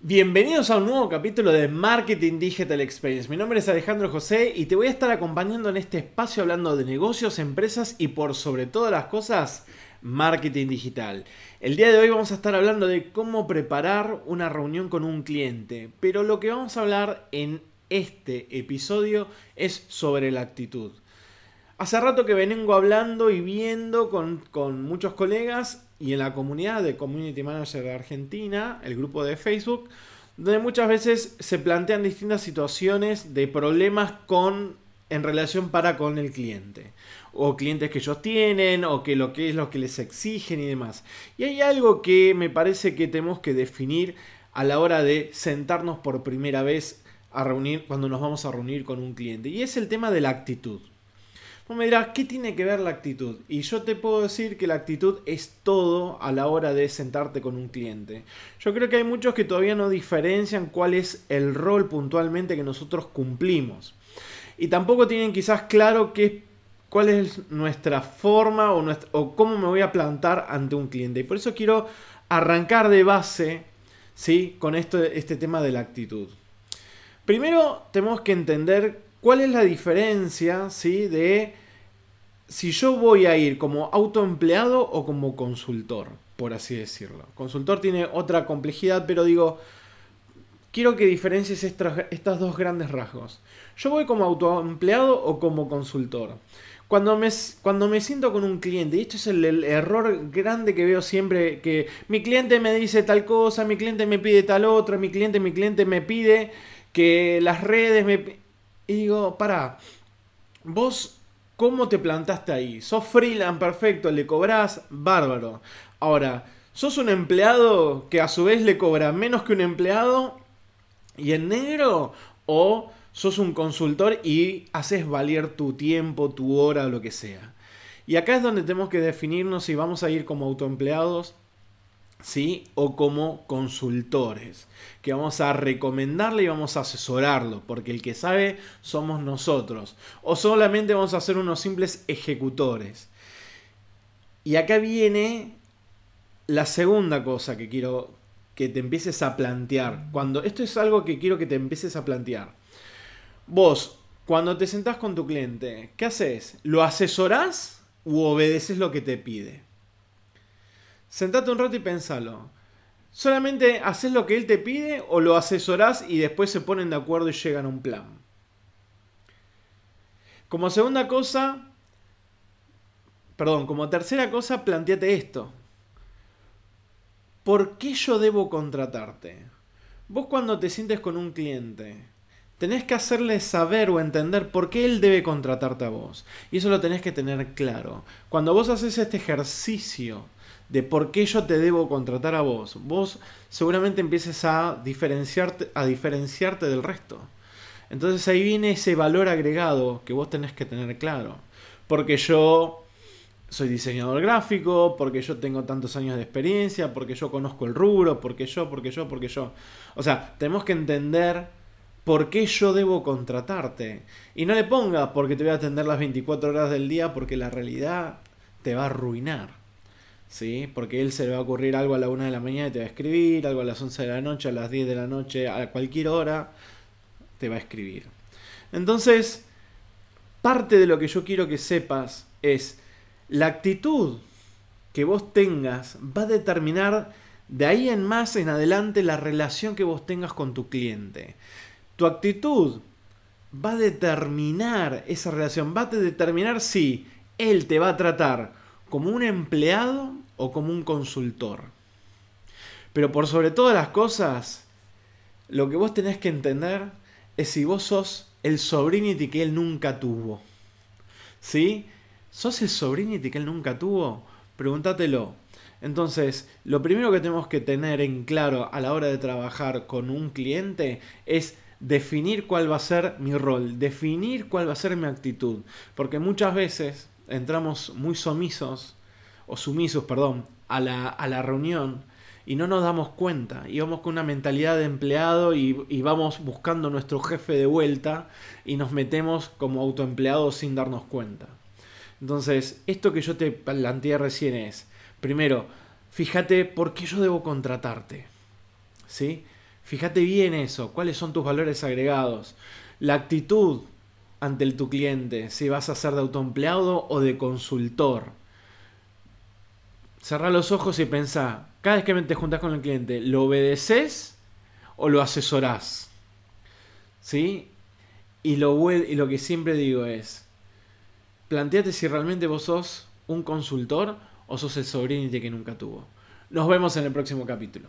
Bienvenidos a un nuevo capítulo de Marketing Digital Experience. Mi nombre es Alejandro José y te voy a estar acompañando en este espacio hablando de negocios, empresas y por sobre todas las cosas, marketing digital. El día de hoy vamos a estar hablando de cómo preparar una reunión con un cliente, pero lo que vamos a hablar en este episodio es sobre la actitud. Hace rato que vengo hablando y viendo con, con muchos colegas y en la comunidad de Community Manager de Argentina, el grupo de Facebook, donde muchas veces se plantean distintas situaciones de problemas con en relación para con el cliente o clientes que ellos tienen o que lo que es lo que les exigen y demás. Y hay algo que me parece que tenemos que definir a la hora de sentarnos por primera vez a reunir cuando nos vamos a reunir con un cliente y es el tema de la actitud. Vos me dirás, ¿qué tiene que ver la actitud? Y yo te puedo decir que la actitud es todo a la hora de sentarte con un cliente. Yo creo que hay muchos que todavía no diferencian cuál es el rol puntualmente que nosotros cumplimos. Y tampoco tienen quizás claro qué, cuál es nuestra forma o, cómo me voy a plantar ante un cliente. Y por eso quiero arrancar de base ¿sí? con este tema de la actitud. Primero tenemos que entender ¿Cuál es la diferencia ¿sí? de si yo voy a ir como autoempleado o como consultor, por así decirlo? Consultor tiene otra complejidad, pero digo, quiero que diferencies estos dos grandes rasgos. Yo voy como autoempleado o como consultor. Cuando me, cuando me siento con un cliente, y esto es el, el, error grande que veo siempre, que mi cliente me dice tal cosa, mi cliente me pide tal otra, mi cliente, mi cliente me pide que las redes me... Y digo, para, vos, ¿cómo te plantaste ahí? Sos freelance, perfecto, le cobrás, bárbaro. Ahora, sos un empleado que a su vez le cobra menos que un empleado y en negro o sos un consultor y haces valer tu tiempo, tu hora lo que sea. Y acá es donde tenemos que definirnos si vamos a ir como autoempleados ¿sí? O como consultores, que vamos a recomendarle y vamos a asesorarlo, porque el que sabe somos nosotros. O solamente vamos a ser unos simples ejecutores. Y acá viene la segunda cosa que quiero que te empieces a plantear. Cuando esto es algo que quiero que te empieces a plantear. Vos, cuando te sentás con tu cliente, ¿qué haces? ¿Lo asesorás u obedeces lo que te pide? Sentate un rato y pensalo. ¿Solamente haces lo que él te pide o lo asesorás y después se ponen de acuerdo y llegan a un plan? Como segunda cosa, perdón, como tercera cosa, planteate esto. ¿Por qué yo debo contratarte? Vos cuando te sientes con un cliente, tenés que hacerle saber o entender por qué él debe contratarte a vos. Y eso lo tenés que tener claro. Cuando vos haces este ejercicio de por qué yo te debo contratar a vos, vos seguramente empieces a diferenciarte, a diferenciarte del resto. Entonces ahí viene ese valor agregado que vos tenés que tener claro. Porque yo soy diseñador gráfico, porque yo tengo tantos años de experiencia, porque yo conozco el rubro, porque yo, porque yo, porque yo. O sea, tenemos que entender por qué yo debo contratarte. Y no le pongas porque te voy a atender las 24 horas del día, porque la realidad te va a arruinar. ¿Sí? Porque él se le va a ocurrir algo a la 1 de la mañana y te va a escribir, algo a las 11 de la noche, a las 10 de la noche, a cualquier hora, te va a escribir. Entonces, parte de lo que yo quiero que sepas es la actitud que vos tengas va a determinar de ahí en más en adelante la relación que vos tengas con tu cliente. Tu actitud va a determinar esa relación, va a determinar si él te va a tratar como un empleado o como un consultor. Pero por sobre todas las cosas, lo que vos tenés que entender es si vos sos el sobrinity que él nunca tuvo. ¿Sí? ¿Sos el sobrinity que él nunca tuvo? Pregúntatelo. Entonces, lo primero que tenemos que tener en claro a la hora de trabajar con un cliente es definir cuál va a ser mi rol, definir cuál va a ser mi actitud. Porque muchas veces entramos muy sumisos, o sumisos, perdón, a la, a la reunión y no nos damos cuenta. Y vamos con una mentalidad de empleado y, y, vamos buscando nuestro jefe de vuelta y nos metemos como autoempleados sin darnos cuenta. Entonces, esto que yo te planteé recién es, primero, fíjate por qué yo debo contratarte. ¿Sí? Fíjate bien eso, cuáles son tus valores agregados. La actitud ante tu cliente, si vas a ser de autoempleado o de consultor. Cerra los ojos y pensá, cada vez que te juntas con el cliente, ¿lo obedeces o lo asesorás? ¿Sí? Y lo, y lo que siempre digo es, planteate si realmente vos sos un consultor o sos el sobrinite que nunca tuvo. Nos vemos en el próximo capítulo.